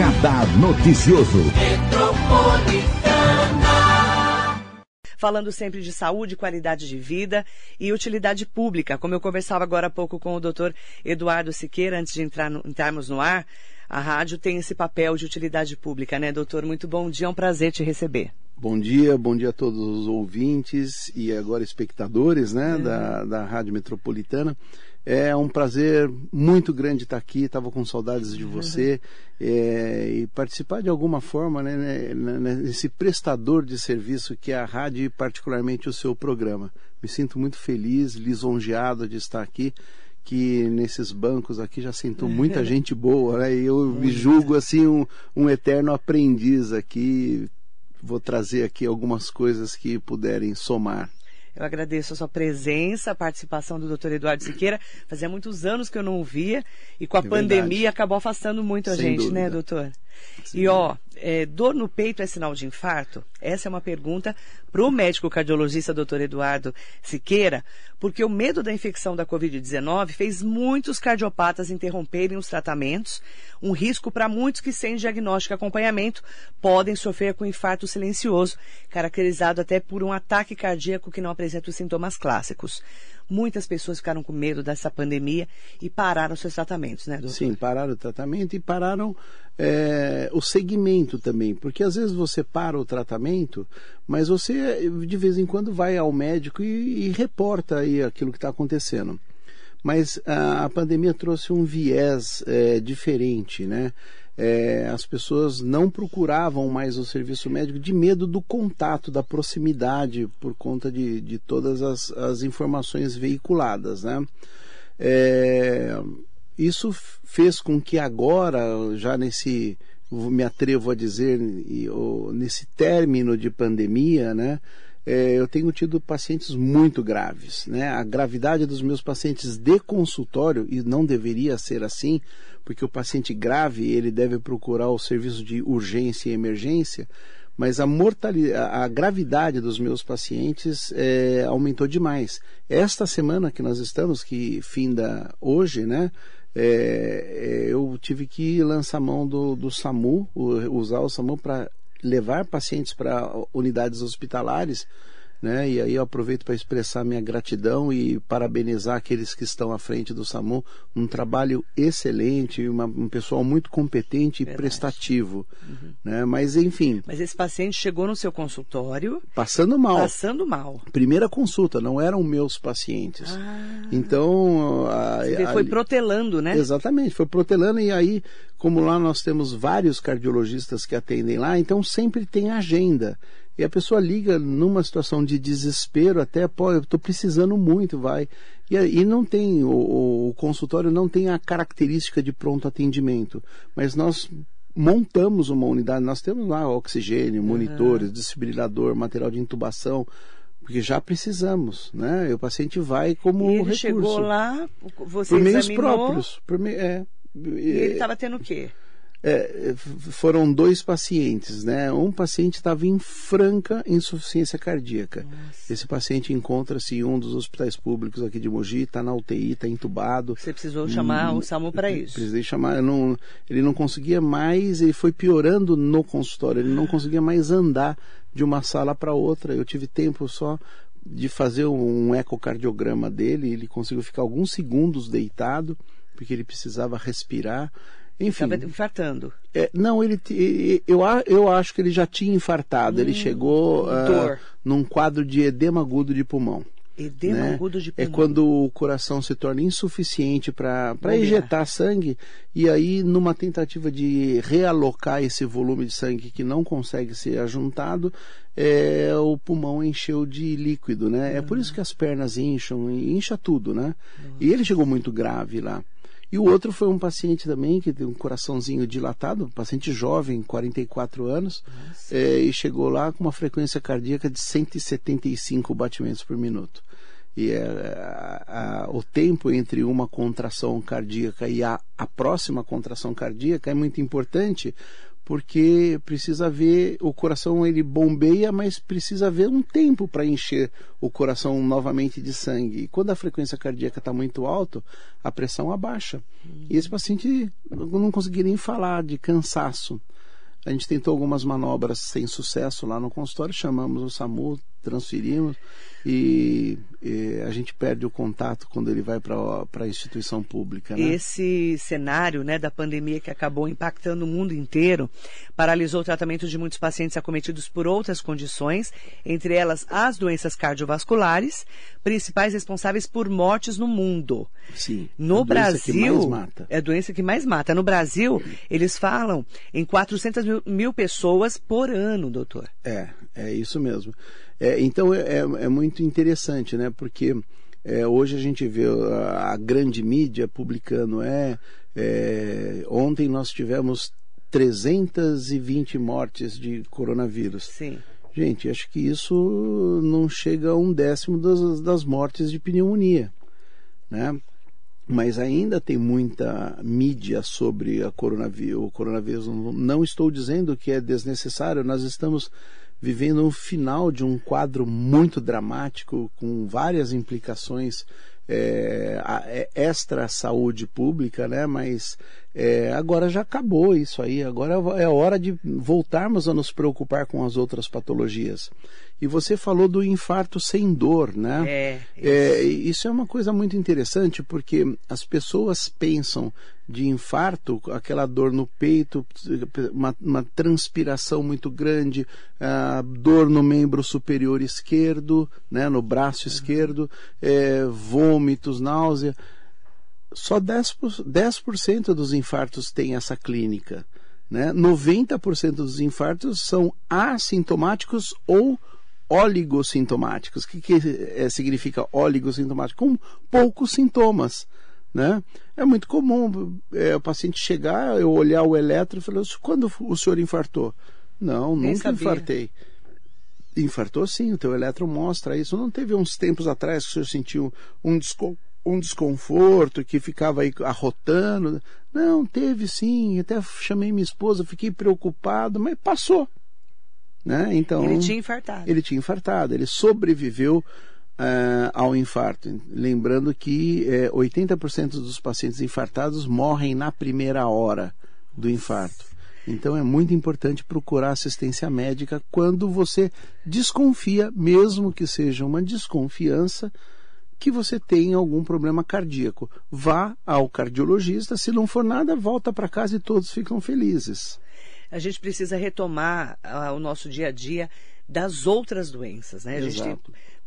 Radar Noticioso. Falando sempre de saúde, qualidade de vida e utilidade pública. Como eu conversava agora há pouco com o doutor Eduardo Siqueira, antes de entrar no, entrarmos no ar, a rádio tem esse papel de utilidade pública, né, doutor? Muito bom dia, é um prazer te receber. Bom dia, bom dia a todos os ouvintes e agora espectadores né, uhum. da, da Rádio Metropolitana. É um prazer muito grande estar aqui, estava com saudades de você é, e participar de alguma forma né, né, né, nesse prestador de serviço que é a rádio e particularmente o seu programa. Me sinto muito feliz, lisonjeado de estar aqui que nesses bancos aqui já sentou muita gente boa, né? E eu me julgo assim um, um eterno aprendiz aqui. Vou trazer aqui algumas coisas que puderem somar. Eu agradeço a sua presença, a participação do doutor Eduardo Siqueira. Fazia muitos anos que eu não o via e com a é pandemia verdade. acabou afastando muito a Sem gente, né, dúvida. né, doutor? E ó, é, dor no peito é sinal de infarto? Essa é uma pergunta para o médico cardiologista doutor Eduardo Siqueira, porque o medo da infecção da Covid-19 fez muitos cardiopatas interromperem os tratamentos, um risco para muitos que sem diagnóstico e acompanhamento podem sofrer com infarto silencioso, caracterizado até por um ataque cardíaco que não apresenta os sintomas clássicos. Muitas pessoas ficaram com medo dessa pandemia e pararam seus tratamentos, né, doutor? Sim, pararam o tratamento e pararam é, o segmento também, porque às vezes você para o tratamento, mas você de vez em quando vai ao médico e, e reporta aí aquilo que está acontecendo. Mas a, a, pandemia trouxe um viés é, diferente, né? É, as pessoas não procuravam mais o serviço médico de medo do contato, da proximidade, por conta de, de todas as, as informações veiculadas. Né? É, isso fez com que agora, já nesse, me atrevo a dizer, nesse término de pandemia, né, é, eu tenho tido pacientes muito graves. Né? A gravidade dos meus pacientes de consultório, e não deveria ser assim, porque o paciente grave ele deve procurar o serviço de urgência e emergência, mas a mortalidade, a gravidade dos meus pacientes é, aumentou demais. Esta semana que nós estamos, que finda hoje, né? É, é eu tive que lançar mão do, do SAMU, usar o SAMU para levar pacientes para unidades hospitalares né? E aí eu aproveito para expressar minha gratidão e parabenizar aqueles que estão à frente do SAMU, um trabalho excelente, uma, um pessoal muito competente Verdade. e prestativo, uhum. né? Mas enfim. Mas esse paciente chegou no seu consultório passando mal. Passando mal. Primeira consulta, não eram meus pacientes. Ah. Então a, Você foi protelando, né? Exatamente, foi protelando e aí como lá nós temos vários cardiologistas que atendem lá, então sempre tem agenda. E a pessoa liga numa situação de desespero, até, pô, eu estou precisando muito, vai. E, e não tem, o, o consultório não tem a característica de pronto atendimento. Mas nós montamos uma unidade, nós temos lá oxigênio, monitores, uhum. desfibrilador, material de intubação, porque já precisamos, né? E o paciente vai como e ele recurso. chegou lá, você por meios próprios, por me, é, e ele estava tendo o quê? É, foram dois pacientes, né? Um paciente estava em franca insuficiência cardíaca. Nossa. Esse paciente encontra-se em um dos hospitais públicos aqui de Mogi, está na UTI, está entubado. Você precisou chamar hum, o SAMU para isso? Precisei chamar, não, ele não conseguia mais, ele foi piorando no consultório, ele não conseguia mais andar de uma sala para outra. Eu tive tempo só de fazer um ecocardiograma dele, ele conseguiu ficar alguns segundos deitado, porque ele precisava respirar. Enfim. Estava infartando. É, não, ele, eu, eu acho que ele já tinha infartado. Hum, ele chegou uh, num quadro de edema agudo de pulmão. Edema né? agudo de é pulmão. É quando o coração se torna insuficiente para injetar sangue e aí numa tentativa de realocar esse volume de sangue que não consegue ser ajuntado, é, o pulmão encheu de líquido, né? É por isso que as pernas incham, incha tudo, né? E ele chegou muito grave lá. E o outro foi um paciente também que tem um coraçãozinho dilatado, um paciente jovem, 44 anos, é, e chegou lá com uma frequência cardíaca de 175 batimentos por minuto. E é, a, a, o tempo entre uma contração cardíaca e a, a próxima contração cardíaca é muito importante porque precisa ver o coração ele bombeia, mas precisa ver um tempo para encher o coração novamente de sangue. E quando a frequência cardíaca está muito alta, a pressão abaixa. E esse paciente não conseguia nem falar de cansaço. A gente tentou algumas manobras sem sucesso lá no consultório, chamamos o SAMU, transferimos e, e, a gente perde o contato quando ele vai para a instituição pública. Né? Esse cenário né, da pandemia que acabou impactando o mundo inteiro paralisou o tratamento de muitos pacientes acometidos por outras condições, entre elas as doenças cardiovasculares, principais responsáveis por mortes no mundo. Sim. No Brasil, é a doença que mais mata. No Brasil, eles falam em 400 mil, mil pessoas por ano, doutor. É, é isso mesmo. É, então é, é, é, muito interessante, né? Porque é, hoje a gente vê a, a grande mídia publicando, é, é, ontem nós tivemos 320 mortes de coronavírus. Sim. Gente, acho que isso não chega a um décimo das, das mortes de pneumonia, né? Mas ainda tem muita mídia sobre a coronavírus. O coronavírus. Não estou dizendo que é desnecessário, nós estamos vivendo o final de um quadro muito dramático, com várias implicações é, é, extra saúde pública, né? Mas é, agora já acabou isso aí. Agora é hora de voltarmos a nos preocupar com as outras patologias. E você falou do infarto sem dor, né? É, é, isso é uma coisa muito interessante porque as pessoas pensam de infarto, aquela dor no peito, uma, uma transpiração muito grande, uh, dor no membro superior esquerdo, né, no braço uhum. esquerdo, é, vômitos, náusea. Só 10%, 10 dos infartos têm essa clínica. Né? 90% dos infartos são assintomáticos ou oligossintomáticos. O que, que é, significa oligossintomático? Com poucos sintomas. Né? É muito comum é, o paciente chegar, eu olhar o eletro e falar, quando o senhor infartou? Não, Nem nunca sabia. infartei. Infartou sim, o teu eletro mostra isso. Não teve uns tempos atrás que o senhor sentiu um, desco um desconforto, que ficava aí arrotando. Não, teve sim, até chamei minha esposa, fiquei preocupado, mas passou. Né? Então, ele tinha infartado. Ele tinha infartado, ele sobreviveu uh, ao infarto. Lembrando que uh, eh, 80% dos pacientes infartados morrem na primeira hora do infarto. Então é muito importante procurar assistência médica quando você desconfia, mesmo que seja uma desconfiança, que você tem algum problema cardíaco. Vá ao cardiologista, se não for nada, volta para casa e todos ficam felizes a gente precisa retomar uh, o nosso dia a dia das outras doenças, né? A Exato. gente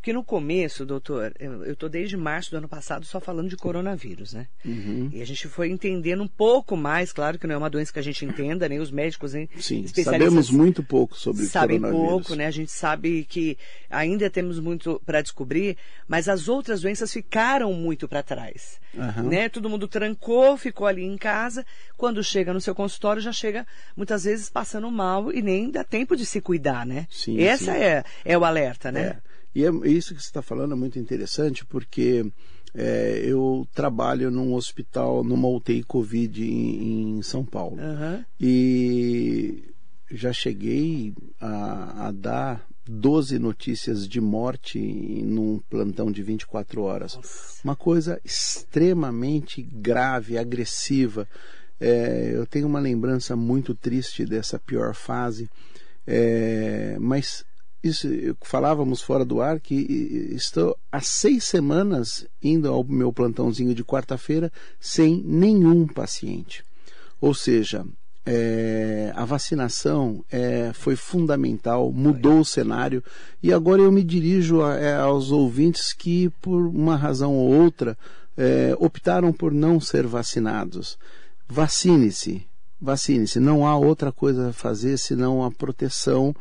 porque no começo, doutor, eu estou desde março do ano passado só falando de coronavírus, né? Uhum. E a gente foi entendendo um pouco mais, claro que não é uma doença que a gente entenda, nem os médicos, nem Sim, sabemos muito pouco sobre sabem coronavírus. Sabem pouco, né? A gente sabe que ainda temos muito para descobrir, mas as outras doenças ficaram muito para trás, uhum. né? Todo mundo trancou, ficou ali em casa, quando chega no seu consultório já chega muitas vezes passando mal e nem dá tempo de se cuidar, né? Sim, Essa sim. É, é o alerta, né? É. E é, isso que você está falando é muito interessante porque é, eu trabalho num hospital, numa UTI Covid em, em São Paulo. Uhum. E já cheguei a, a, dar 12 notícias de morte num plantão de 24 horas. Nossa. Uma coisa extremamente grave, agressiva. É, eu tenho uma lembrança muito triste dessa pior fase, é, mas isso, falávamos fora do ar que estou há seis semanas indo ao meu plantãozinho de quarta-feira sem nenhum paciente. Ou seja, é, a vacinação é, foi fundamental, mudou o cenário e agora eu me dirijo a, é, aos ouvintes que, por uma razão ou outra, é, optaram por não ser vacinados. Vacine-se, vacine-se. Não há outra coisa a fazer senão a proteção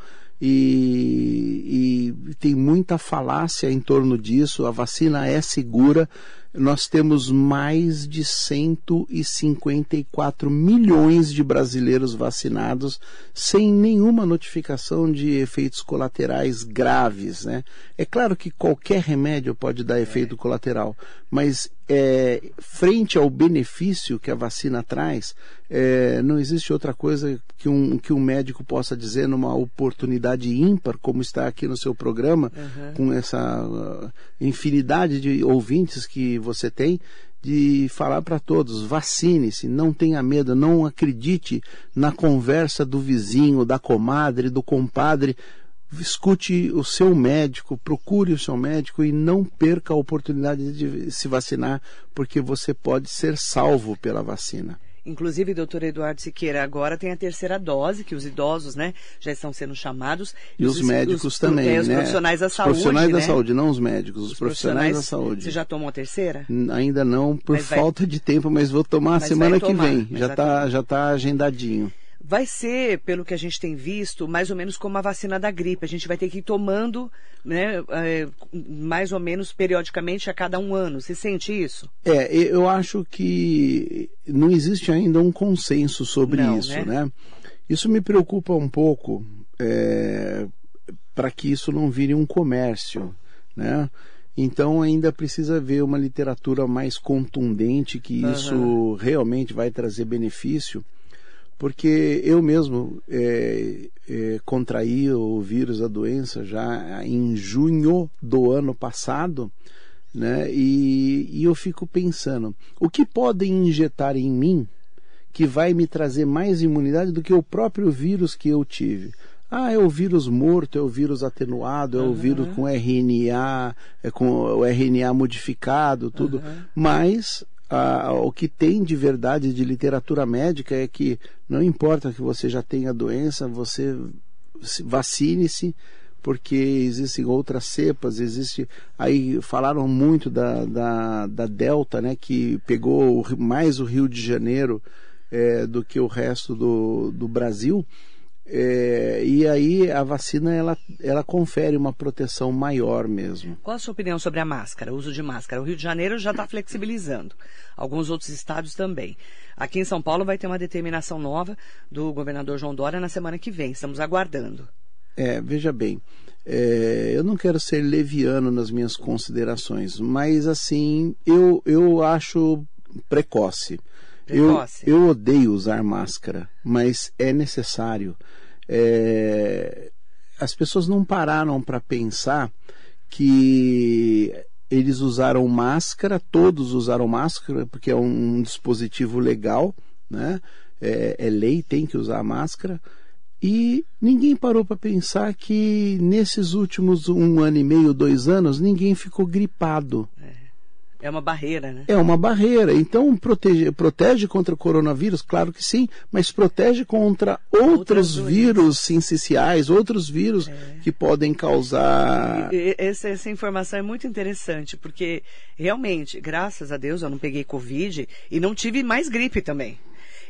e, e, tem muita falácia em torno disso. A vacina é segura. nós temos mais de 154 milhões de brasileiros vacinados sem nenhuma notificação de efeitos colaterais graves. Né? É claro que qualquer remédio pode dar efeito colateral, mas é, frente ao benefício que a vacina traz, é, não existe outra coisa que um, que um médico possa dizer numa oportunidade ímpar, como está aqui no seu programa, uhum. com essa uh, infinidade de ouvintes que você tem, de falar para todos: vacine-se, não tenha medo, não acredite na conversa do vizinho, da comadre, do compadre escute o seu médico, procure o seu médico e não perca a oportunidade de se vacinar, porque você pode ser salvo pela vacina. Inclusive, doutor Eduardo Siqueira, agora tem a terceira dose, que os idosos, né, já estão sendo chamados. E, os, os, médicos os, também, é, os né? profissionais da saúde, profissionais né? da saúde, não os médicos, os, os profissionais, profissionais, da saúde. Você já tomou a terceira? Ainda não, por mas falta vai... de tempo, mas vou tomar mas semana que vem. Já está já tá agendadinho vai ser, pelo que a gente tem visto, mais ou menos como a vacina da gripe. A gente vai ter que ir tomando, né, é, mais ou menos periodicamente a cada um ano. Você sente isso? É, eu acho que não existe ainda um consenso sobre não, isso, né? né? Isso me preocupa um pouco é, para que isso não vire um comércio, né? Então ainda precisa haver uma literatura mais contundente que uhum. isso realmente vai trazer benefício porque eu mesmo é, é, contraí o vírus, a doença, já em junho do ano passado, né? E, e eu fico pensando, o que podem injetar em mim que vai me trazer mais imunidade do que o próprio vírus que eu tive? Ah, é o vírus morto, é o vírus atenuado, é uhum. o vírus com RNA, é com o RNA modificado, tudo. Uhum. Mas ah, o que tem de verdade de literatura médica é que não importa que você já tenha doença, você vacine-se, porque existem outras cepas, existe. Aí falaram muito da, da, da Delta, né, que pegou mais o Rio de Janeiro é, do que o resto do, do Brasil. É, e aí a vacina ela, ela confere uma proteção maior mesmo. Qual a sua opinião sobre a máscara, o uso de máscara? O Rio de Janeiro já está flexibilizando, alguns outros estados também. Aqui em São Paulo vai ter uma determinação nova do governador João Dória na semana que vem. Estamos aguardando. É, veja bem, é, eu não quero ser leviano nas minhas considerações, mas assim eu, eu acho precoce. Eu, eu odeio usar máscara, mas é necessário. É, as pessoas não pararam para pensar que eles usaram máscara, todos usaram máscara, porque é um, dispositivo legal, né? É, é lei, tem que usar máscara. E ninguém parou para pensar que nesses últimos um ano e meio, dois anos, ninguém ficou gripado. É uma barreira, né? É uma barreira. Então, protege, protege contra o coronavírus? Claro que sim, mas protege contra outros vírus sinciciais, outros vírus é. que podem causar. Essa, essa informação é muito interessante, porque realmente, graças a Deus, eu não peguei Covid e não tive mais gripe também.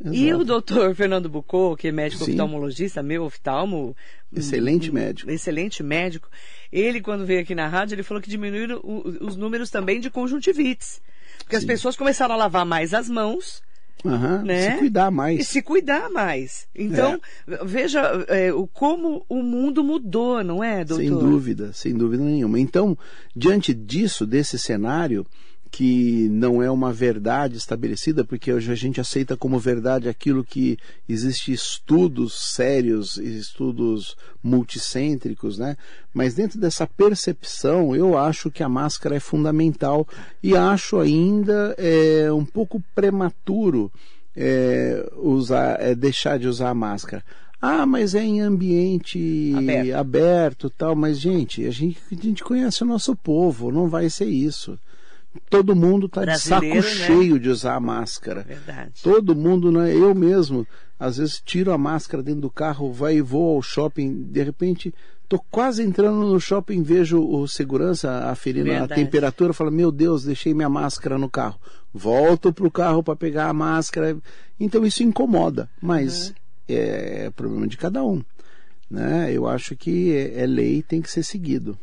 Exato. E o doutor Fernando Bucô, que é médico Sim. oftalmologista, meu oftalmo. Excelente um, médico. Excelente médico. Ele, quando veio aqui na rádio, ele falou que diminuíram os números também de conjuntivites. Porque Sim. as pessoas começaram a lavar mais as mãos. Uhum, né? Se cuidar mais. E se cuidar mais. Então, é. veja é, como o mundo mudou, não é, doutor? Sem dúvida, sem dúvida nenhuma. Então, diante disso, desse cenário, que não é uma verdade estabelecida, porque hoje a gente aceita como verdade aquilo que existe estudos sérios, estudos multicêntricos, né? Mas dentro dessa percepção, eu acho que a máscara é fundamental e acho ainda é, um pouco prematuro é, usar, é, deixar de usar a máscara. Ah, mas é em ambiente aberto, aberto tal. Mas, gente a, gente, a gente conhece o nosso povo, não vai ser isso todo mundo está de saco né? cheio de usar a máscara. Verdade. Todo mundo, né? Eu mesmo, às vezes tiro a máscara dentro do carro, vai e vou ao shopping, de repente tô quase entrando no shopping, vejo o segurança aferindo Verdade. a temperatura, falo, meu Deus, deixei minha máscara no carro. Volto pro carro para pegar a máscara. Então isso incomoda, mas uhum. é, é problema de cada um. Né? Eu acho que é, é lei tem que ser seguido.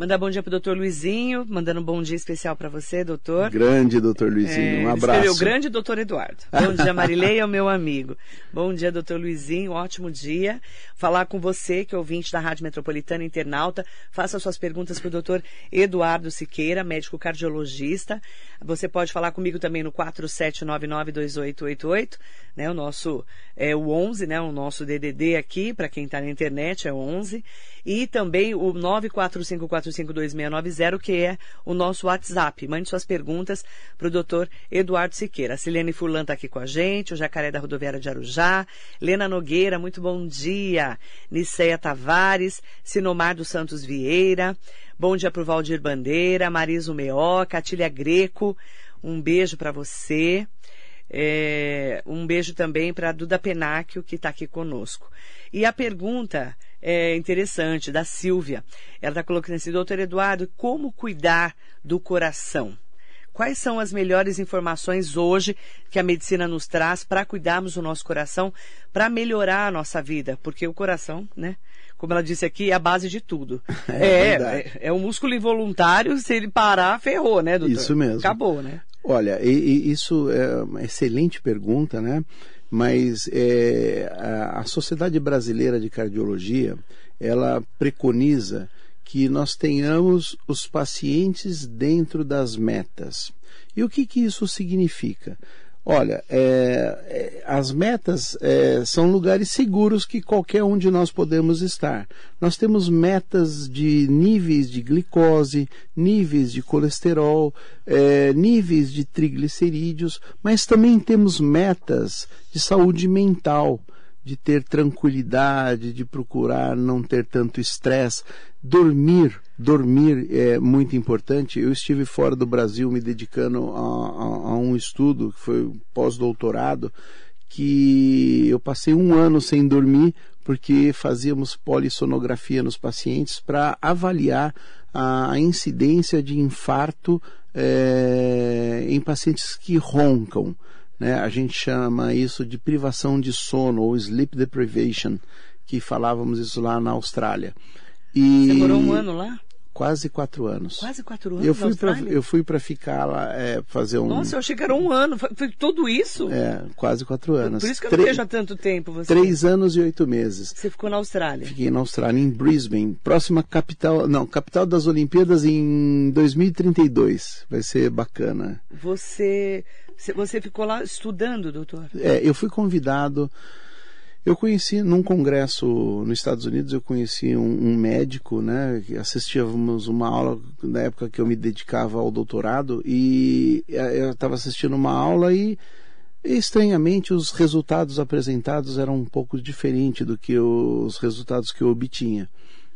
Mandar bom dia para o doutor Luizinho, mandando um bom dia especial para você, doutor. Grande doutor Luizinho, é, um abraço. Escreveu grande doutor Eduardo. Bom dia, Marileia, meu amigo. Bom dia, doutor Luizinho, ótimo dia. Falar com você, que é ouvinte da Rádio Metropolitana Internauta. Faça suas perguntas para o doutor Eduardo Siqueira, médico cardiologista. Você pode falar comigo também no 47992888, né? O nosso é o 11, né? O nosso DDD aqui, para quem está na internet, é 11. E também o 945452690, que é o nosso WhatsApp. Mande suas perguntas para o doutor Eduardo Siqueira. A Silene Furlan está aqui com a gente, o Jacaré da Rodoviária de Arujá, Lena Nogueira, muito bom dia. Niceia Tavares, Sinomar dos Santos Vieira, bom dia para o Valdir Bandeira, Mariso Meó, Greco, um beijo para você. É, um beijo também para Duda Penáquio, que está aqui conosco. E a pergunta é, interessante da Silvia. Ela está colocando assim, doutor Eduardo, como cuidar do coração? Quais são as melhores informações hoje que a medicina nos traz para cuidarmos do nosso coração, para melhorar a nossa vida? Porque o coração, né? Como ela disse aqui, é a base de tudo. É, é, é, é um músculo involuntário, se ele parar, ferrou, né, doutor? Isso mesmo. Acabou, né? Olha, e, e isso é uma excelente pergunta, né? Mas é, a, a Sociedade Brasileira de Cardiologia ela preconiza que nós tenhamos os pacientes dentro das metas. E o que, que isso significa? Olha, é, é, as metas é, são lugares seguros que qualquer um de nós podemos estar. Nós temos metas de níveis de glicose, níveis de colesterol, é, níveis de triglicerídeos, mas também temos metas de saúde mental de ter tranquilidade, de procurar não ter tanto estresse, dormir, dormir é muito importante. Eu estive fora do Brasil me dedicando a, a, a um estudo que foi pós-doutorado que eu passei um ano sem dormir porque fazíamos polissonografia nos pacientes para avaliar a incidência de infarto é, em pacientes que roncam. Né? A gente chama isso de privação de sono ou sleep deprivation, que falávamos isso lá na Austrália. E Você morou um ano lá? Quase quatro anos. Quase quatro anos. Eu fui para eu fui para ficar lá é, fazer um. Nossa, eu achei que era um ano. Foi, foi tudo isso? É, quase quatro anos. Por isso que eu não vejo há tanto tempo você. Três anos e oito meses. Você ficou na Austrália? Fiquei na Austrália, em Brisbane, próxima capital, não, capital das Olimpíadas em 2032. Vai ser bacana. Você você ficou lá estudando, doutor? É, eu fui convidado. Eu conheci num congresso nos Estados Unidos, eu conheci um, um médico, né? Assistíamos uma aula na época que eu me dedicava ao doutorado e eh, eu estava assistindo uma aula e estranhamente os resultados apresentados eram um pouco diferentes do que os resultados que eu obtinha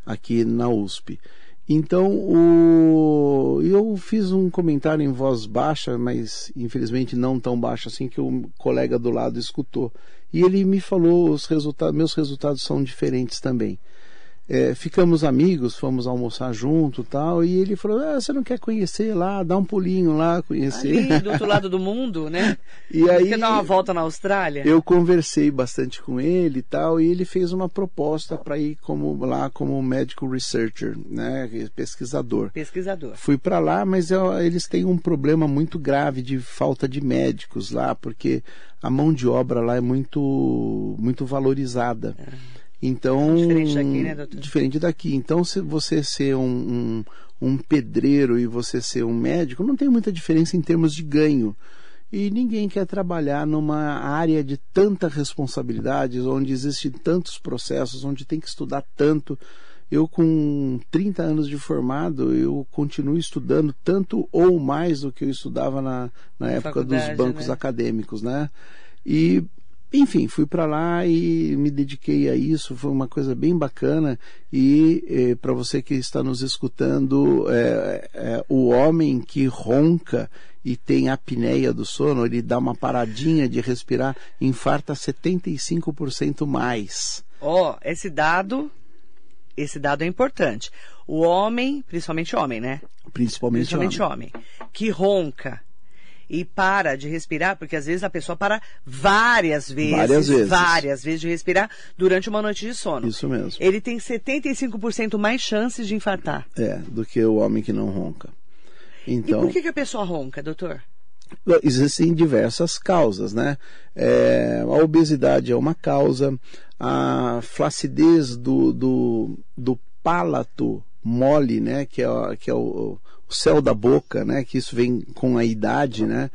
aqui na USP. Então, o... eu fiz um comentário em voz baixa, mas infelizmente não tão baixa assim que o colega do lado escutou. E ele me falou os resultados, meus resultados são diferentes também é, ficamos amigos, fomos almoçar junto tal, e ele falou, ah, você não quer conhecer lá, dá um pulinho lá, conhecer. Ali, do outro lado do mundo, né? e aí, quer dar uma volta na Austrália? Eu conversei bastante com ele e tal, e ele fez uma proposta para ir como, lá como medical researcher, né? Pesquisador. Pesquisador. Fui para lá, mas eu, eles têm um problema muito grave de falta de médicos lá, porque a mão de obra lá é muito, muito valorizada. É. Então, diferente daqui, né, doutor? Diferente daqui. Então, se você ser um, um, um pedreiro e você ser um médico, não tem muita diferença em termos de ganho. E ninguém quer trabalhar numa área de tanta responsabilidade, onde existem tantos processos, onde tem que estudar tanto. Eu, com 30 anos de formado, eu continuo estudando tanto ou mais do que eu estudava na, na época dos bancos né? acadêmicos, né? E enfim, fui para lá e me dediquei a isso, foi uma coisa bem bacana. E eh, para você que está nos escutando, é, é, o homem que ronca e tem apneia do sono, ele dá uma paradinha de respirar, infarta 75% mais. Ó, oh, esse dado, esse dado é importante. O homem, principalmente homem, né? Principalmente, principalmente homem. homem, que ronca e para de respirar, porque às vezes a pessoa para várias vezes, várias vezes, várias vezes de respirar durante uma noite de sono. Isso mesmo. Ele tem 75% mais chances de infartar. É, do que o homem que não ronca. Então, e por que, que a pessoa ronca, doutor? Existem diversas causas, né? É, a obesidade é uma causa, a flacidez do, do, do palato mole, né? Que é, que é o, o céu da boca, né? Que isso vem com a idade, né?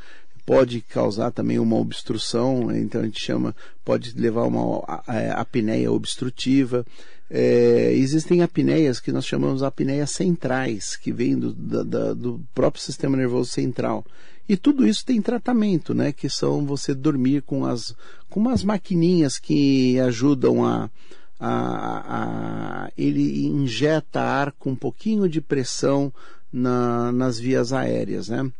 Pode causar também uma obstrução, então a gente chama, pode levar uma apneia obstrutiva. É, existem apneias que nós chamamos de apneias centrais, que vêm do, do próprio sistema nervoso central. E tudo isso tem tratamento, né? Que são você dormir com as com umas maquininhas que ajudam a, a, a ele injeta ar com um pouquinho de pressão na, nas vias aéreas, né?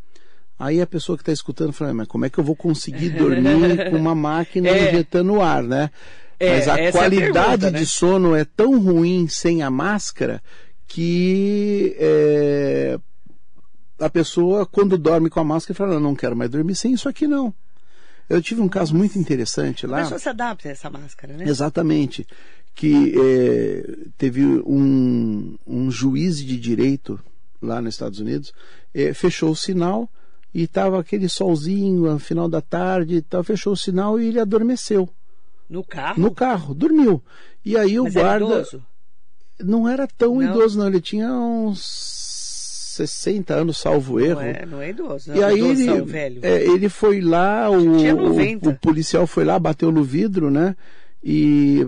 Aí a pessoa que está escutando fala, mas como é que eu vou conseguir dormir com uma máquina é. injetando ar, né? É, mas a qualidade é a pergunta, né? de sono é tão ruim sem a máscara que é, a pessoa, quando dorme com a máscara, fala, não quero mais dormir sem isso aqui não. Eu tive um caso muito interessante lá. A pessoa se adapta a essa máscara, né? Exatamente. Que é, teve um, um juiz de direito lá nos Estados Unidos, é, fechou o sinal e estava aquele solzinho no final da tarde, tal, fechou o sinal e ele adormeceu. No carro? No carro, dormiu. E aí Mas o guarda. Era idoso? Não era tão não. idoso, não. Ele tinha uns 60 anos, salvo erro. Não é, não é idoso. Não e aí ele, velho. É, ele foi lá, o, o, o, policial foi lá, bateu no vidro, né? E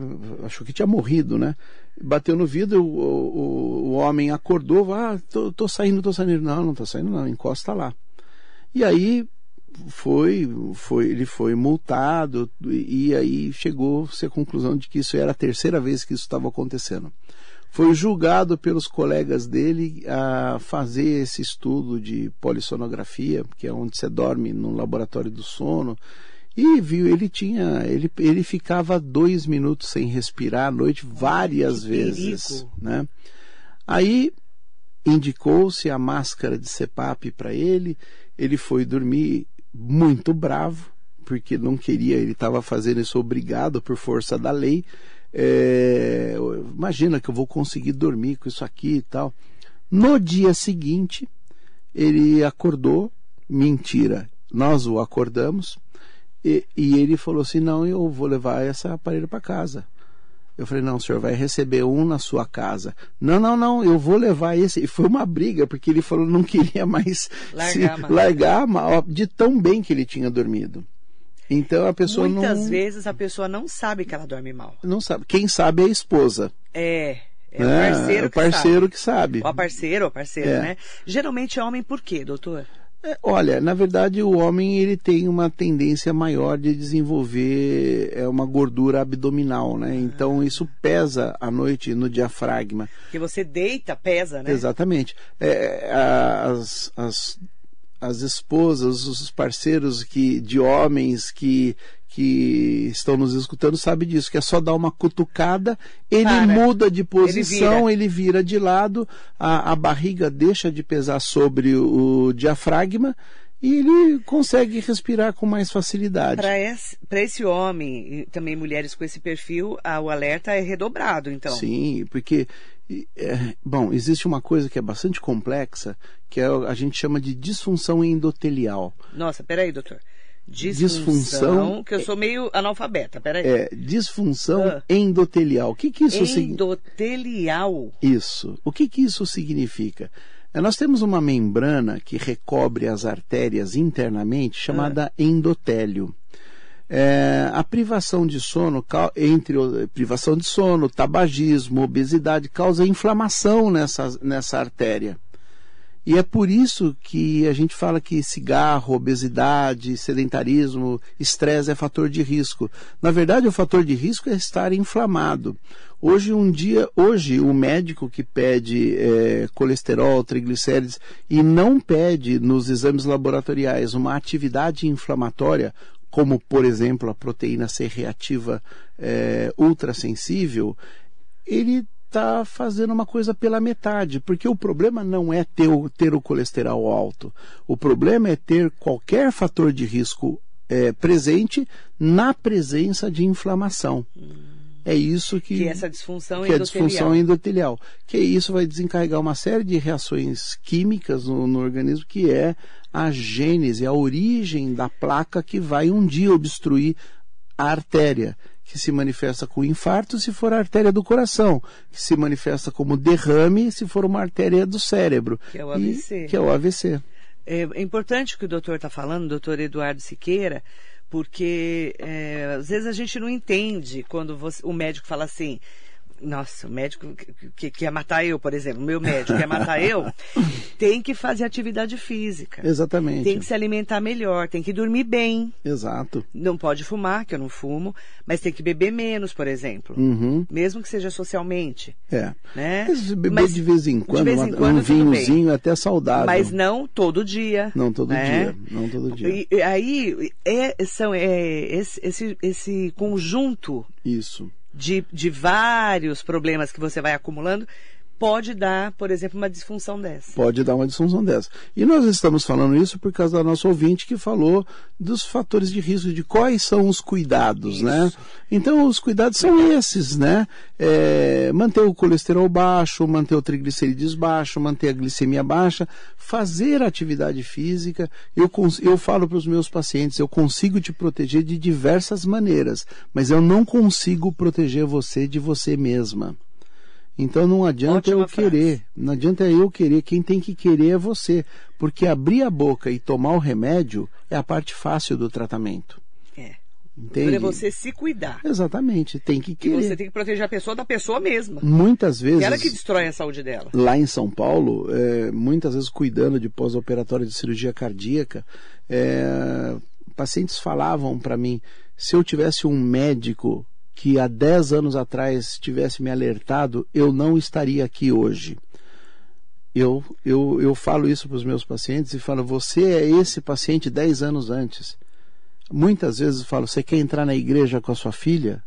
achou que tinha morrido, né? Bateu no vidro, o, o, o homem acordou, ah, tô, tô saindo, tô saindo. Não, não tô saindo, não, encosta lá. E aí foi, foi, ele foi multado e aí chegou-se à conclusão de que isso era a terceira vez que isso estava acontecendo. Foi julgado pelos colegas dele a fazer esse estudo de polissonografia, que é onde você dorme no laboratório do sono, e viu, ele tinha, ele, ele ficava dois minutos sem respirar à noite várias vezes, né? Aí indicou-se a máscara de CPAP para ele, ele foi dormir muito bravo, porque não queria, ele estava fazendo isso obrigado por força da lei. É, imagina que eu vou conseguir dormir com isso aqui e tal. No dia seguinte, ele acordou, mentira, nós o acordamos, e, e ele falou assim: Não, eu vou levar esse aparelho para casa. Eu falei, não, o senhor vai receber um na sua casa. Não, não, não, eu vou levar esse. E foi uma briga, porque ele falou não queria mais largar, se largar de tão bem que ele tinha dormido. Então a pessoa Muitas não... vezes a pessoa não sabe que ela dorme mal. Não sabe. Quem sabe é a esposa. É. É o parceiro, é, o parceiro que sabe. Que sabe. O parceiro, o parceiro, é. né? Geralmente é homem por quê, doutor? É, olha, na verdade o homem ele tem uma tendência maior de desenvolver é, uma gordura abdominal, né? Então isso pesa à noite no diafragma. Que você deita, pesa, né? Exatamente. É, as, as, as esposas, os parceiros que, de homens que que estão nos escutando sabe disso, que é só dar uma cutucada, ele Para, muda de posição, ele vira, ele vira de lado, a, a, barriga deixa de pesar sobre o diafragma e ele consegue respirar com mais facilidade. Para esse, esse homem, e também mulheres com esse perfil, a, o alerta é redobrado, então. Sim, porque, é, bom, existe uma coisa que é bastante complexa, que é, a gente chama de disfunção endotelial. Nossa, peraí, doutor. Disfunção, disfunção, que eu sou meio analfabeta, peraí. É, disfunção ah. endotelial. O que que isso significa? Endotelial. Isso. O que que isso significa? É, nós temos uma membrana que recobre as artérias internamente, chamada ah. endotélio. É, a privação de sono, entre privação de sono, tabagismo, obesidade, causa inflamação nessa, nessa artéria. E é por isso que a gente fala que cigarro, obesidade, sedentarismo, estresse é fator de risco. Na verdade, o fator de risco é estar inflamado. Hoje, um dia, hoje o médico que pede é, colesterol, triglicérides e não pede nos exames laboratoriais uma atividade inflamatória, como por exemplo a proteína C reativa é, ultrassensível, ele está fazendo uma coisa pela metade, porque o problema não é ter o, ter o colesterol alto. O problema é ter qualquer fator de risco é, presente na presença de inflamação. Hum. É isso que, que é essa disfunção que é a disfunção endotelial. Que isso vai desencarregar uma série de reações químicas no, no organismo, que é a gênese, a origem da placa que vai um dia obstruir a artéria que se manifesta com infarto se for a artéria do coração, que se manifesta como derrame se for uma artéria do cérebro. Que é o AVC. E, que é o AVC. É, é importante o que o doutor está falando, doutor Eduardo Siqueira, porque é, às vezes a gente não entende quando você, o médico fala assim, nossa, o médico que quer matar eu, por exemplo, meu médico quer matar eu, tem que fazer atividade física. Exatamente. Tem que se alimentar melhor, tem que dormir bem. Exato. Não pode fumar, que eu não fumo, mas tem que beber menos, por exemplo. Uhum. Mesmo que seja socialmente. É. Né? Mas beber mas, de vez em quando, vez em quando um vinhozinho é até saudável. Mas não todo dia. Não todo né? dia. Não todo dia. E, e aí, é, são, é, esse, esse, esse conjunto. Isso de, de vários problemas que você vai acumulando, pode dar, por exemplo, uma disfunção dessa. Pode dar uma disfunção dessa. E nós estamos falando isso por causa da nossa ouvinte que falou dos fatores de risco, de quais são os cuidados, isso. né? Então, os cuidados são esses, né? É, manter o colesterol baixo, manter o triglicerídeos baixo, manter a glicemia baixa, fazer atividade física. Eu, eu falo para os meus pacientes, eu consigo te proteger de diversas maneiras, mas eu não consigo proteger você de você mesma. Então não adianta Ótima eu querer, frase. não adianta eu querer, quem tem que querer é você, porque abrir a boca e tomar o remédio é a parte fácil do tratamento. É. Entende? É você se cuidar. Exatamente, tem que querer. E você tem que proteger a pessoa da pessoa mesma. Muitas vezes. Ela que destrói a saúde dela. Lá em São Paulo, é, muitas vezes cuidando de pós-operatório de cirurgia cardíaca, é, pacientes falavam para mim, se eu tivesse um médico que há 10 anos atrás tivesse me alertado, eu não estaria aqui hoje. Eu, eu, eu falo isso para os meus pacientes e falo: você é esse paciente 10 anos antes. Muitas vezes eu falo: você quer entrar na igreja com a sua filha?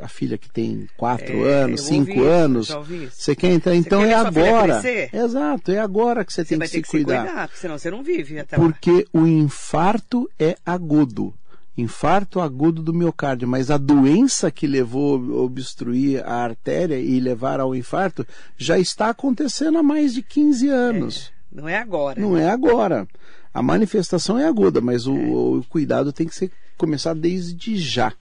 A filha que tem 4 é, anos, 5 anos. Você quer entrar? Então quer é agora. Exato, é agora que você, você tem que se cuidar. Se cuidar. Senão você não vive até Porque lá. o infarto é agudo infarto agudo do miocárdio, mas a doença que levou a obstruir a artéria e levar ao infarto já está acontecendo há mais de 15 anos. É, não é agora. Não é agora. A manifestação é aguda, mas o, é. o cuidado tem que ser começar desde já.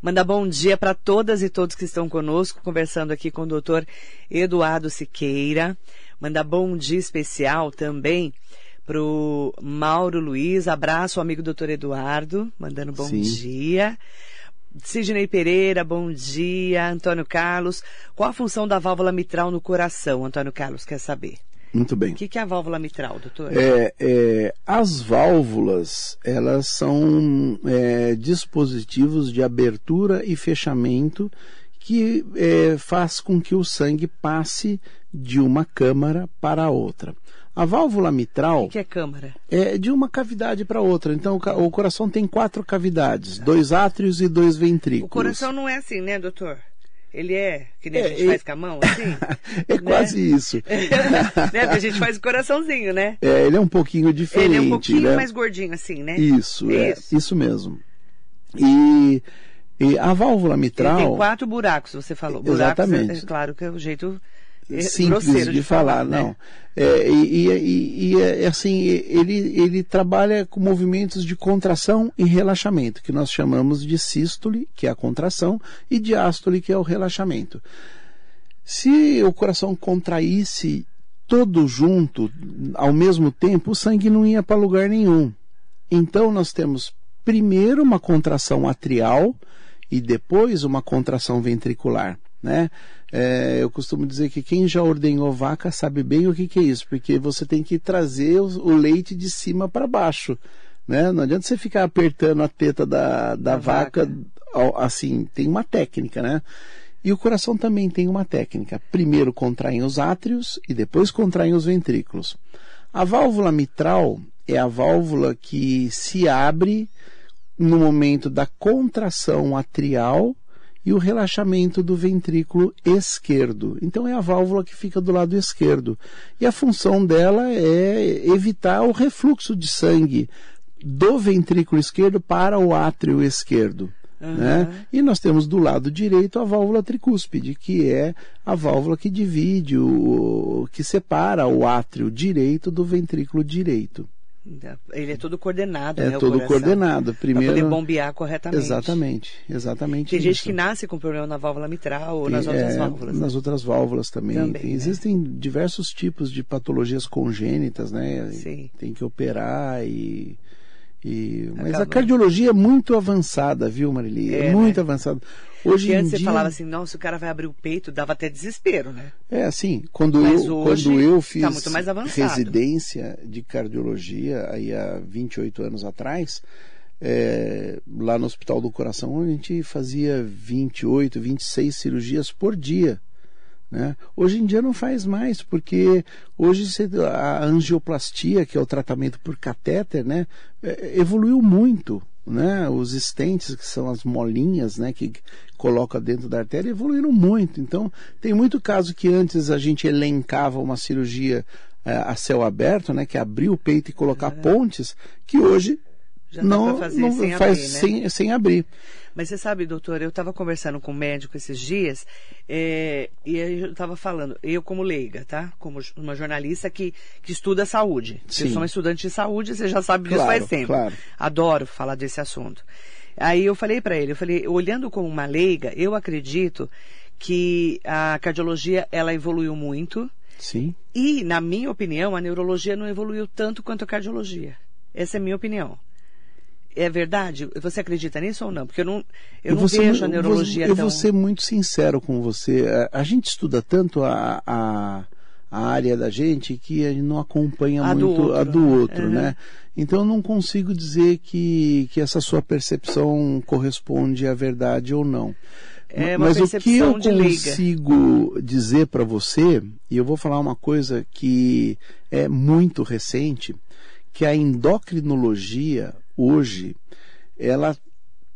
Manda bom dia para todas e todos que estão conosco, conversando aqui com o doutor Eduardo Siqueira. Manda bom dia especial também pro Mauro Luiz, abraço amigo doutor Eduardo, mandando bom Sim. dia. Sidney Pereira, bom dia. Antônio Carlos, qual a função da válvula mitral no coração? Antônio Carlos quer saber. Muito bem. O que, que é a válvula mitral, doutor? É, é, as válvulas, elas são é, dispositivos de abertura e fechamento que é, faz com que o sangue passe de uma câmara para outra. A válvula mitral. O que é câmara? É de uma cavidade para outra. Então, o coração tem quatro cavidades: dois átrios e dois ventrículos. O coração não é assim, né, doutor? Ele é, que nem é, a gente é, faz com a mão, assim? é né? quase isso. né? A gente faz o coraçãozinho, né? É, ele é um pouquinho diferente. Ele é um pouquinho né? mais gordinho, assim, né? Isso, é, isso, isso mesmo. E, e, a válvula mitral. Ele tem quatro buracos, você falou. Buracos, exatamente. É, claro que é o jeito é simples de, falar né? não. É, e, e, e, é, assim, ele, ele trabalha com movimentos de contração e relaxamento, que nós chamamos de sístole, que é a contração, e diástole, que é o relaxamento. Se o coração contraísse todo junto, ao mesmo tempo, o sangue não ia para lugar nenhum. Então nós temos primeiro uma contração atrial e depois uma contração ventricular. Né? É, eu costumo dizer que quem já ordenhou vaca sabe bem o que, que é isso, porque você tem que trazer o, o leite de cima para baixo. Né? Não adianta você ficar apertando a teta da, da, da vaca, vaca, assim, tem uma técnica, né? E o coração também tem uma técnica. Primeiro contraem os átrios e depois contraem os ventrículos. A válvula mitral é a válvula que se abre no momento da contração atrial e o relaxamento do ventrículo esquerdo. Então é a válvula que fica do lado esquerdo. E a função dela é evitar o refluxo de sangue do ventrículo esquerdo para o átrio esquerdo. Uhum. Né? E nós temos do lado direito a válvula tricúspide, que é a válvula que divide, o, que separa o átrio direito do ventrículo direito. Ele é todo coordenado, é né? todo coordenado. Primeiro, para poder bombear corretamente. Exatamente, exatamente. Tem isso. gente que nasce com problema na válvula mitral ou Tem, nas outras é, válvulas. Nas outras válvulas também. também Tem, né? Existem diversos tipos de patologias congênitas, né? Sim. Tem que operar e e, mas Acaba. a cardiologia é muito avançada, viu, Marili? É, é muito né? avançada. Hoje Porque antes dia... você falava assim, não, se o cara vai abrir o peito, dava até desespero, né? É, assim, quando, mas eu, quando eu fiz tá mais avançado. residência de cardiologia, aí há 28 anos atrás, é, lá no Hospital do Coração, a gente fazia 28, 26 cirurgias por dia. Né? Hoje em dia não faz mais, porque hoje a angioplastia, que é o tratamento por catéter, né, evoluiu muito. Né? Os estentes, que são as molinhas né, que coloca dentro da artéria, evoluíram muito. Então, tem muito caso que antes a gente elencava uma cirurgia é, a céu aberto, né, que abrir o peito e colocar é. pontes, que hoje Já não, não sem faz abrir, né? sem, sem abrir. Mas você sabe, doutor, eu estava conversando com um médico esses dias é, e eu estava falando, eu como leiga, tá? Como uma jornalista que, que estuda saúde. Sim. Eu sou uma estudante de saúde, você já sabe disso Claro, faz tempo. claro. Adoro falar desse assunto. Aí eu falei para ele, eu falei, olhando como uma leiga, eu acredito que a cardiologia ela evoluiu muito Sim. e, na minha opinião, a neurologia não evoluiu tanto quanto a cardiologia. Essa é a minha opinião. É verdade? Você acredita nisso ou não? Porque eu não, eu não vou ser vejo a neurologia eu tão... vou ser muito sincero com você. A, a gente estuda tanto a, a, a área da gente que a gente não acompanha A do muito a outro, do né? outro, Uhum. né? Então eu não consigo dizer que, que essa sua percepção corresponde à verdade ou não. É Mas o que eu consigo dizer para você, e eu vou falar uma coisa que é muito recente, que a endocrinologia hoje ela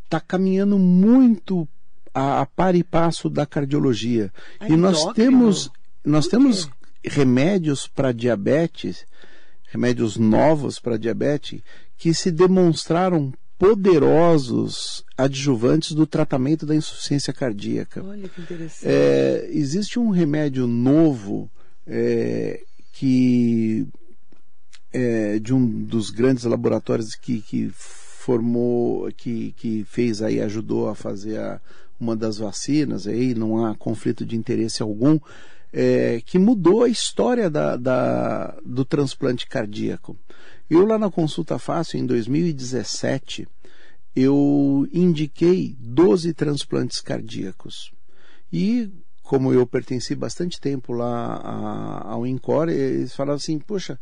está caminhando muito a, a par e passo da cardiologia. A e nós endócrino? temos nós Por temos quê? remédios para diabetes, remédios novos para diabetes que se demonstraram poderosos adjuvantes do tratamento da insuficiência cardíaca. Olha que interessante. É, existe um remédio novo é, que é, de um dos grandes laboratórios que, que formou, que, que fez aí, ajudou a fazer a, uma das vacinas, aí não há conflito de interesse algum, é, que mudou a história da, da, do transplante cardíaco. Eu lá na Consulta Fácil, em 2017, eu indiquei 12 transplantes cardíacos. E como eu pertenci bastante tempo lá ao INCOR, eles falavam assim, poxa,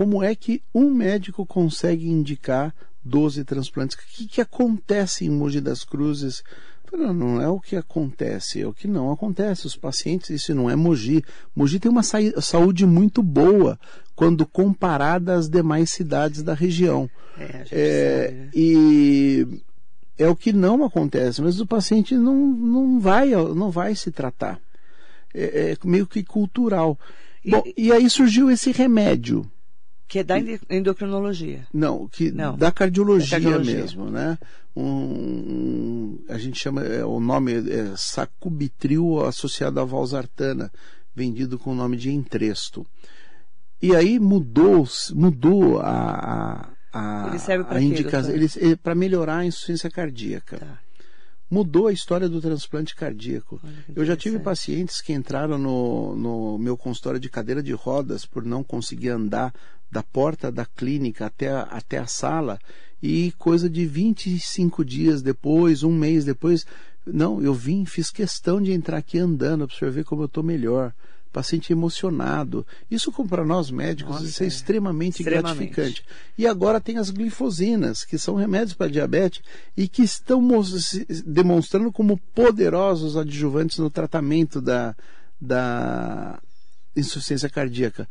como é que um médico consegue indicar 12 transplantes? O que, que acontece em Mogi das Cruzes? Não, não é o que acontece, é o que não acontece. Os pacientes, isso não é Mogi. Mogi tem uma saúde muito boa quando comparada às demais cidades da região. É, É, sabe, né? e é o que não acontece, mas o paciente não, não, vai, não vai se tratar. É, é meio que cultural. E- Bom, e aí surgiu esse remédio. Que é da endo- endocrinologia. Não, que Não. da cardiologia, Da cardiologia. mesmo, né? Um, um- a gente chama é, o nome é sacubitril associado à valsartana, vendido com o nome de entresto. E aí mudou, mudou a, a, a, Ele serve a indicação, para melhorar a insuficiência cardíaca. Tá. Mudou a história do transplante cardíaco. Eu já tive pacientes que entraram no, no meu consultório de cadeira de rodas por não conseguir andar da porta da clínica até a, até a sala e coisa de 25 dias depois, um mês depois, não, eu vim, fiz questão de entrar aqui andando para você ver como eu estou melhor. Paciente emocionado. Isso para nós médicos Nossa, isso é é. extremamente, Extremamente. gratificante. E agora tem as glifosinas, que são remédios para diabetes e que estão demonstrando como poderosos adjuvantes no tratamento da, da insuficiência cardíaca.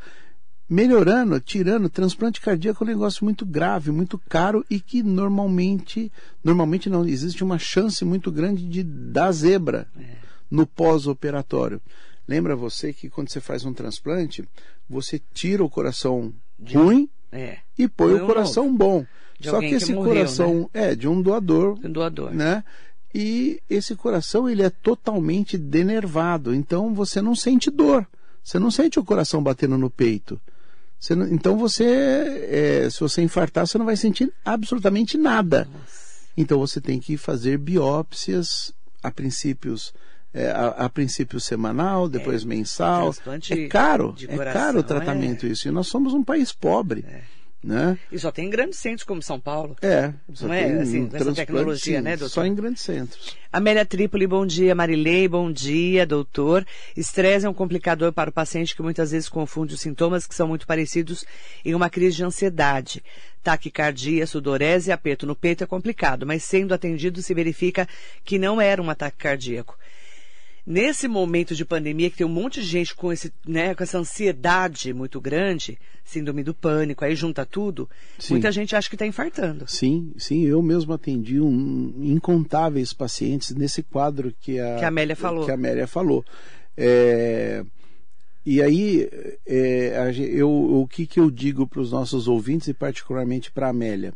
Melhorando, tirando. Transplante cardíaco é um negócio muito grave, muito caro e que normalmente, normalmente não, existe uma chance muito grande de dar zebra é. no pós-operatório. Lembra você que quando você faz um transplante, você tira o coração de... ruim é. e põe, o coração novo. bom. De Só que esse que morreu, coração né? é de um doador, um doador, né? E esse coração ele é totalmente denervado, então você não sente dor, você não sente o coração batendo no peito. Você não, então você, é, se você infartar, você não vai sentir absolutamente nada. Nossa. Então você tem que fazer biópsias a princípios é, a, a, princípio semanal, depois é, mensal. É caro, é caro o tratamento é. isso. E nós somos um país pobre. Né? E só tem em grandes centros como São Paulo. É, não é assim, essa tecnologia, né, doutor? Só em grandes centros. Amélia Trípoli, bom dia. Marilei, bom dia, doutor. Estresse é um complicador para o paciente que muitas vezes confunde os sintomas que são muito parecidos em uma crise de ansiedade. Taquicardia, sudorese e aperto no peito é complicado, mas sendo atendido se verifica que não era um ataque cardíaco nesse momento de pandemia, que tem um monte de gente com, esse, né, com essa ansiedade muito grande, síndrome do pânico, aí junta tudo, sim. muita gente acha que está infartando. Sim, sim, eu mesmo atendi um, incontáveis pacientes nesse quadro que a, que a Amélia falou. Que a Amélia falou. É, e aí, é, eu, o que, que eu digo para os nossos ouvintes e particularmente para a Amélia?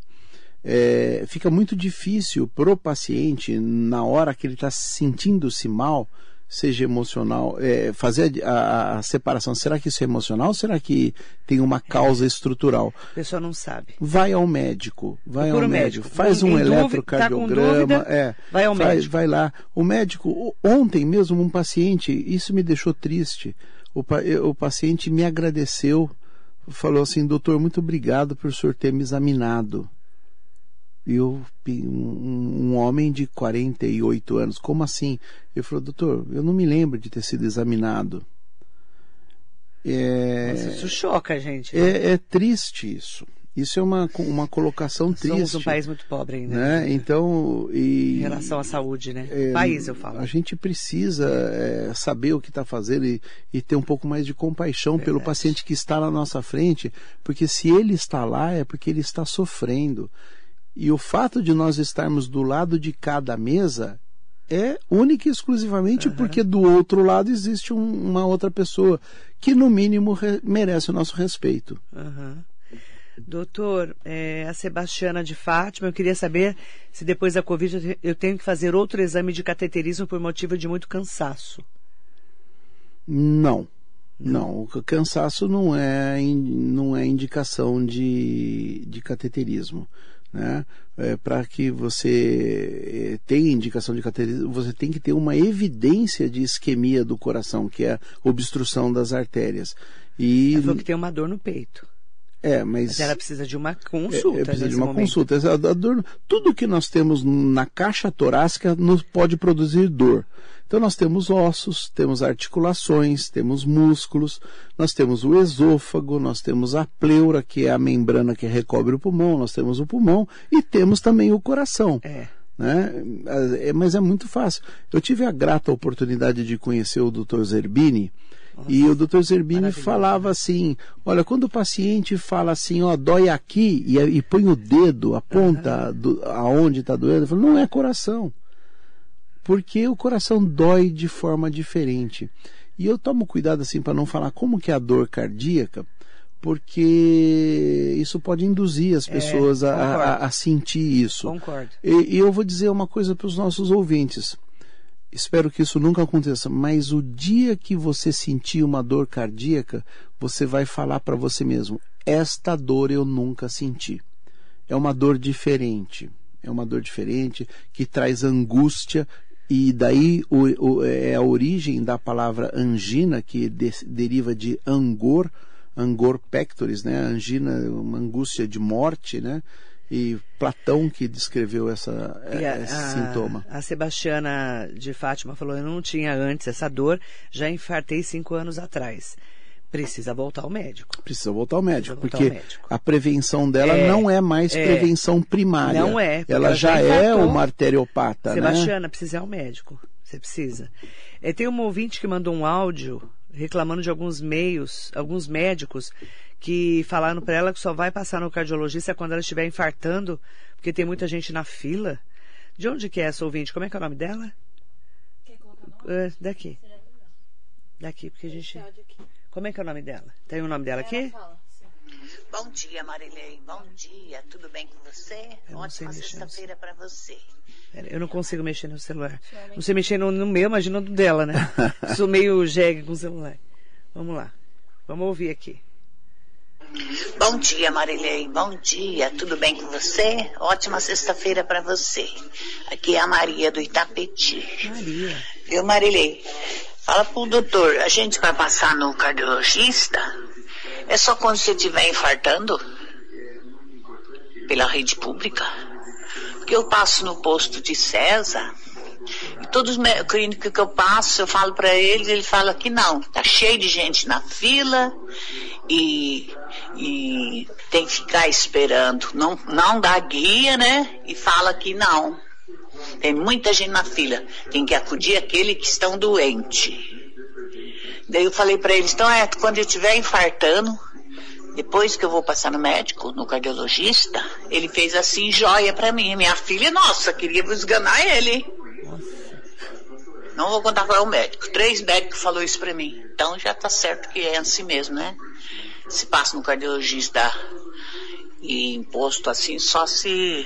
É, fica muito difícil para o paciente, na hora que ele está sentindo-se mal, seja emocional, é, fazer a, a, separação, será que isso é emocional ou será que tem uma causa estrutural? A pessoa não sabe. Vai ao médico, vai Procura ao médico, médico. faz um eletrocardiograma, tá é, vai ao faz, médico. Vai lá. O médico, ontem mesmo um paciente, isso me deixou triste, o, o paciente me agradeceu, falou assim, doutor, muito obrigado por o senhor ter me examinado eu um, um, homem de 48 anos, como assim? Eu falei, doutor, eu não me lembro de ter sido examinado. É, Nossa, isso choca a gente. É, é, triste isso. Isso é uma, uma colocação triste. Somos um país muito pobre ainda. Né? Então, e, em relação à saúde, né? É, país, eu falo. A gente precisa é, saber o que está fazendo e, e, ter um pouco mais de compaixão Verdade. pelo paciente que está na nossa frente, porque se ele está lá é porque ele está sofrendo. E o fato de nós estarmos do lado de cada mesa é única e exclusivamente uhum. porque do outro lado existe um, uma outra pessoa que, no mínimo, re, merece o nosso respeito. Uhum. Doutor, é, a Sebastiana de Fátima, eu queria saber se depois da Covid eu tenho que fazer outro exame de cateterismo por motivo de muito cansaço. Não. Não, o cansaço não é, não é indicação de, de cateterismo né? É, para que você é, tenha indicação de cateterismo, você tem que ter uma evidência de isquemia do coração, que é a obstrução das artérias. E... Ela falou que tem uma dor no peito. É, mas, mas ela precisa de uma consulta. É, é precisa de uma momento. consulta. A dor, tudo que nós temos na caixa torácica nos pode produzir dor. Então nós temos ossos, temos articulações, temos músculos, nós temos o esôfago, nós temos a pleura, que é a membrana que recobre o pulmão, nós temos o pulmão e temos também o coração. É. Né? É, mas é muito fácil. Eu tive a grata oportunidade de conhecer o Dr. Zerbini. Nossa, e o Dr. Zerbini falava assim: olha, quando o paciente fala assim, ó, dói aqui, e, e põe o dedo, a ponta uhum. do, aonde está doendo, falo, não é coração porque o coração dói de forma diferente. E eu tomo cuidado assim para não falar como que é a dor cardíaca, porque isso pode induzir as é, pessoas é, a, a, a, sentir isso. Concordo. E, e eu vou dizer uma coisa para os nossos ouvintes. Espero que isso nunca aconteça, mas o dia que você sentir uma dor cardíaca, você vai falar para você mesmo: esta dor eu nunca senti. É uma dor diferente. É uma dor diferente que traz angústia, e daí o, o, é a origem da palavra angina, que de, deriva de angor, angor pectoris, né? Angina, uma angústia de morte, né? E Platão que descreveu essa, a, esse a, sintoma. A Sebastiana de Fátima falou: Eu não tinha antes essa dor, já infartei cinco anos atrás. Precisa voltar ao médico. Precisa voltar ao médico, voltar porque ao médico. a prevenção dela é, não é mais é, prevenção primária. Não é. Ela, ela já, já é uma arteriopata, Sebastiana, né? Sebastiana, precisa ir ao médico. Você precisa. É, tem um ouvinte que mandou um áudio reclamando de alguns meios, alguns médicos que falaram para ela que só vai passar no cardiologista quando ela estiver infartando, porque tem muita gente na fila. De onde que é essa ouvinte? Como é que é o nome dela? Quer colocar o nome? É, daqui. Daqui, porque a gente. Como é que é o nome dela? Tem o nome dela Ela aqui? fala. Bom dia, Marilei. Bom dia. Tudo bem com você? Eu Ótima sexta-feira para você. Pera, Eu não consigo mexer no celular. Não sei mexer no, no meu, imagina no dela, né? Sou meio jegue com o celular. Vamos lá. Vamos ouvir aqui. Bom dia, Marilei. Bom dia. Tudo bem com você? Ótima sexta-feira para você. Aqui é a Maria do Itapeti. Maria. Viu, Marilei? Fala pro doutor, a gente vai passar no cardiologista? É só quando você estiver infartando? Pela rede pública? Porque eu passo no posto de César e todos os clínicos que eu passo, eu falo para eles, ele fala que não, tá cheio de gente na fila e, e tem que ficar esperando. Não, não dá guia, né? E fala que não. Tem muita gente na fila. Tem que acudir aquele que estão doente. Daí eu falei para eles, então é quando eu estiver infartando, depois que eu vou passar no médico, no cardiologista, ele fez assim joia para mim. Minha filha, nossa, queria esganar ele. Não vou contar qual é o médico. Três médicos falou isso para mim. Então já tá certo que é assim mesmo, né? Se passa no cardiologista e imposto assim, só se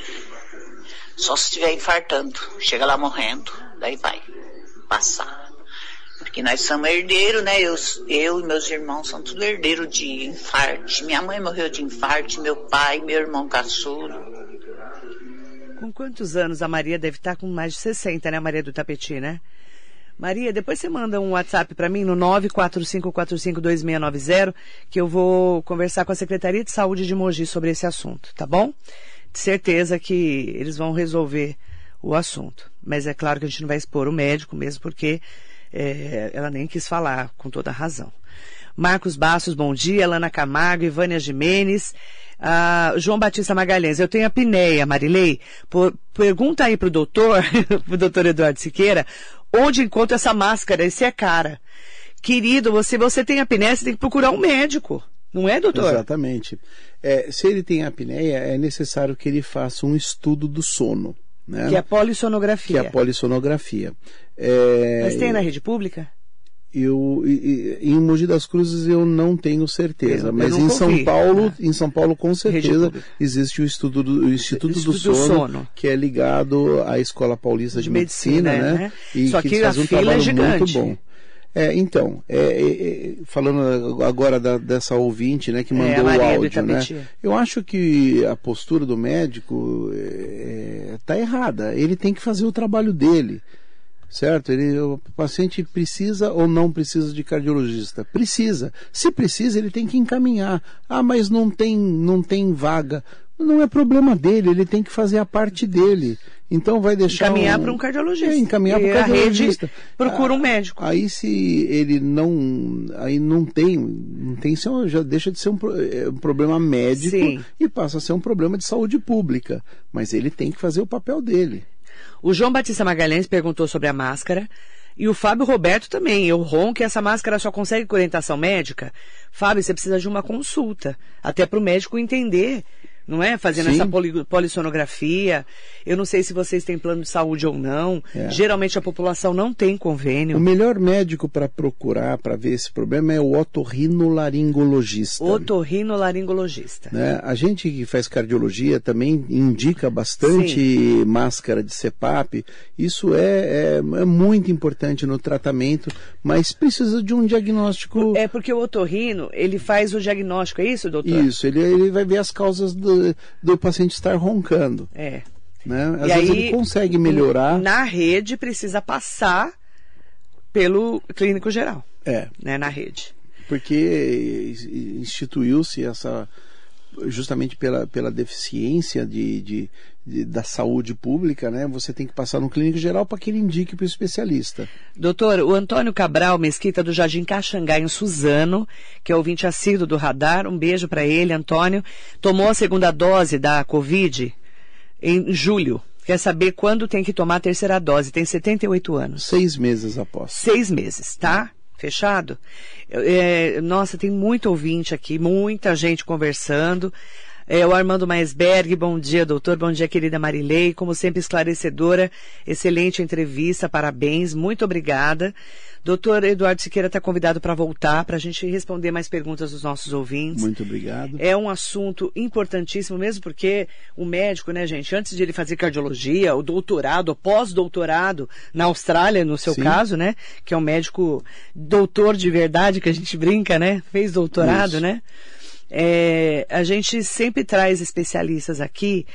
só se estiver infartando. Chega lá morrendo, daí vai passar. Porque nós somos herdeiros, né? Eu, eu e meus irmãos somos tudo herdeiros de infarte. Minha mãe morreu de infarte, meu pai, meu irmão caçulo. Com quantos anos a Maria deve estar com mais de 60, né, Maria do Tapeti, né? Maria, depois você manda um WhatsApp para mim no 945452690, que eu vou conversar com a Secretaria de Saúde de Mogi sobre esse assunto, tá bom? Certeza que eles vão resolver o assunto. Mas é claro que a gente não vai expor o médico mesmo, porque é, ela nem quis falar, com toda razão. Marcos Bastos, bom dia. Lana Camargo, Ivânia Jimenez. Ah, João Batista Magalhães, eu tenho a Marilei. Por- pergunta aí pro doutor, pro doutor Eduardo Siqueira, onde encontra essa máscara e se é cara. Querido, você, você tem a você tem que procurar um médico. Não é, doutor? Exatamente. É, se ele tem apneia, é necessário que ele faça um estudo do sono. Né? Que é a Que polissonografia. é a polissonografia. É, Mas tem na rede pública? Eu, em Mogi das Cruzes eu não tenho certeza, Eu- eu mas nunca em São ouvi. Paulo, Ah. em São Paulo com certeza existe o estudo do o Instituto, do, Instituto do sono, Sono. que é ligado à Escola Paulista de, De Medicina, medicina, né? né? E Só que, que a fazem um fila é trabalho muito gigante. bom. É, então, é, é, é, falando agora da- dessa ouvinte, né, que É, mandou o áudio, né? Eu acho que a postura do médico está errada. Ele tem que fazer o trabalho dele, certo? Ele, o paciente precisa ou não precisa de cardiologista? Precisa. Se precisa, ele tem que encaminhar. Ah, mas não tem, não tem vaga. Não é problema dele, ele tem que fazer a parte dele. Então vai deixar Encaminhar para um cardiologista. É, encaminhar para E um cardiologista. procura um médico. Aí se ele não, aí não tem, não tem, já deixa de ser um, é, um problema médico Sim. e passa a ser um problema de saúde pública. Mas ele tem que fazer o papel dele. O João Batista Magalhães perguntou sobre a máscara. E o Fábio Roberto também. Eu ronco que essa máscara só consegue com orientação médica. Fábio, você precisa de uma consulta. Até para o médico entender, não é? Fazendo Sim. essa poli- polissonografia. Eu não sei se vocês têm plano de saúde ou não. É. Geralmente a população não tem O convênio. melhor médico para procurar, para ver esse problema é o otorrinolaringologista. Otorrinolaringologista. né? A gente que faz cardiologia também indica bastante máscara de CPAP. Isso é, é, é muito importante no tratamento, mas precisa de um diagnóstico. É porque o otorrino, ele faz o diagnóstico, é isso, doutor? Isso, ele, ele vai ver as causas do, do paciente estar roncando. É. Né? Às E vezes aí, ele consegue melhorar. Na rede precisa passar pelo clínico geral, É, né, na rede. porque instituiu-se essa justamente pela, pela deficiência de, de- de- da saúde pública, né? Você tem que passar no clínico geral para que ele indique para o especialista. Doutor, o Antônio Cabral Mesquita do Jardim Caxangá em Suzano, que é ouvinte assíduo do radar, um beijo para ele, Antônio, tomou a segunda dose da Covid em julho. Quer saber quando tem que tomar a terceira dose? Tem 78 anos. Seis meses após. Seis meses, tá? Fechado? É, nossa, tem muito ouvinte aqui, muita gente conversando. É, o Armando Maesberg, bom dia, doutor. Bom dia, querida Marilei. Como sempre, esclarecedora. Excelente entrevista, parabéns. Muito obrigada. Doutor Eduardo Siqueira está convidado para voltar para a gente responder mais perguntas dos nossos ouvintes. Muito obrigado. É um assunto importantíssimo, mesmo porque o médico, né, gente, antes de ele fazer cardiologia, o doutorado, o pós-doutorado, na Austrália, no seu Sim. caso, né, que é um médico doutor de verdade, que a gente brinca, né, fez doutorado, Isso. né, é, a gente sempre traz especialistas aqui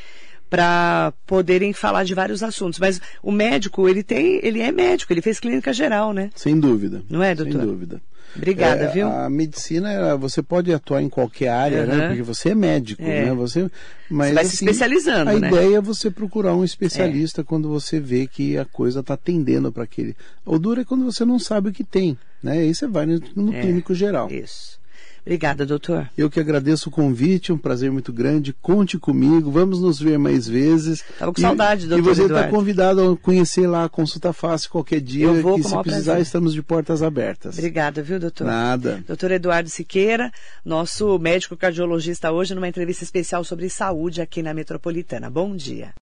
para poderem falar de vários assuntos. Mas o médico, ele tem, ele é médico, ele fez clínica geral, né? Sem dúvida. Não é, doutor? Sem dúvida. Obrigada, é, viu? A medicina, você pode atuar em qualquer área, uhum. né? Porque você é médico, é. né? Você, mas, você vai assim, se especializando, a né? ideia é você procurar um especialista é. quando você vê que a coisa está tendendo para aquele. O duro é quando você não sabe o que tem, né? Aí você vai no, no é, clínico geral. Isso. Obrigada, doutor. Eu que agradeço o convite, um prazer muito grande. Conte comigo, vamos nos ver mais vezes. Estava com e, saudade, doutor. E você está convidado a conhecer lá a consulta fácil qualquer dia. Eu vou, que com se precisar, prazer. estamos de portas abertas. Obrigada, viu, doutor? Nada. Doutor Eduardo Siqueira, nosso médico cardiologista hoje, numa entrevista especial sobre saúde aqui na Metropolitana. Bom dia.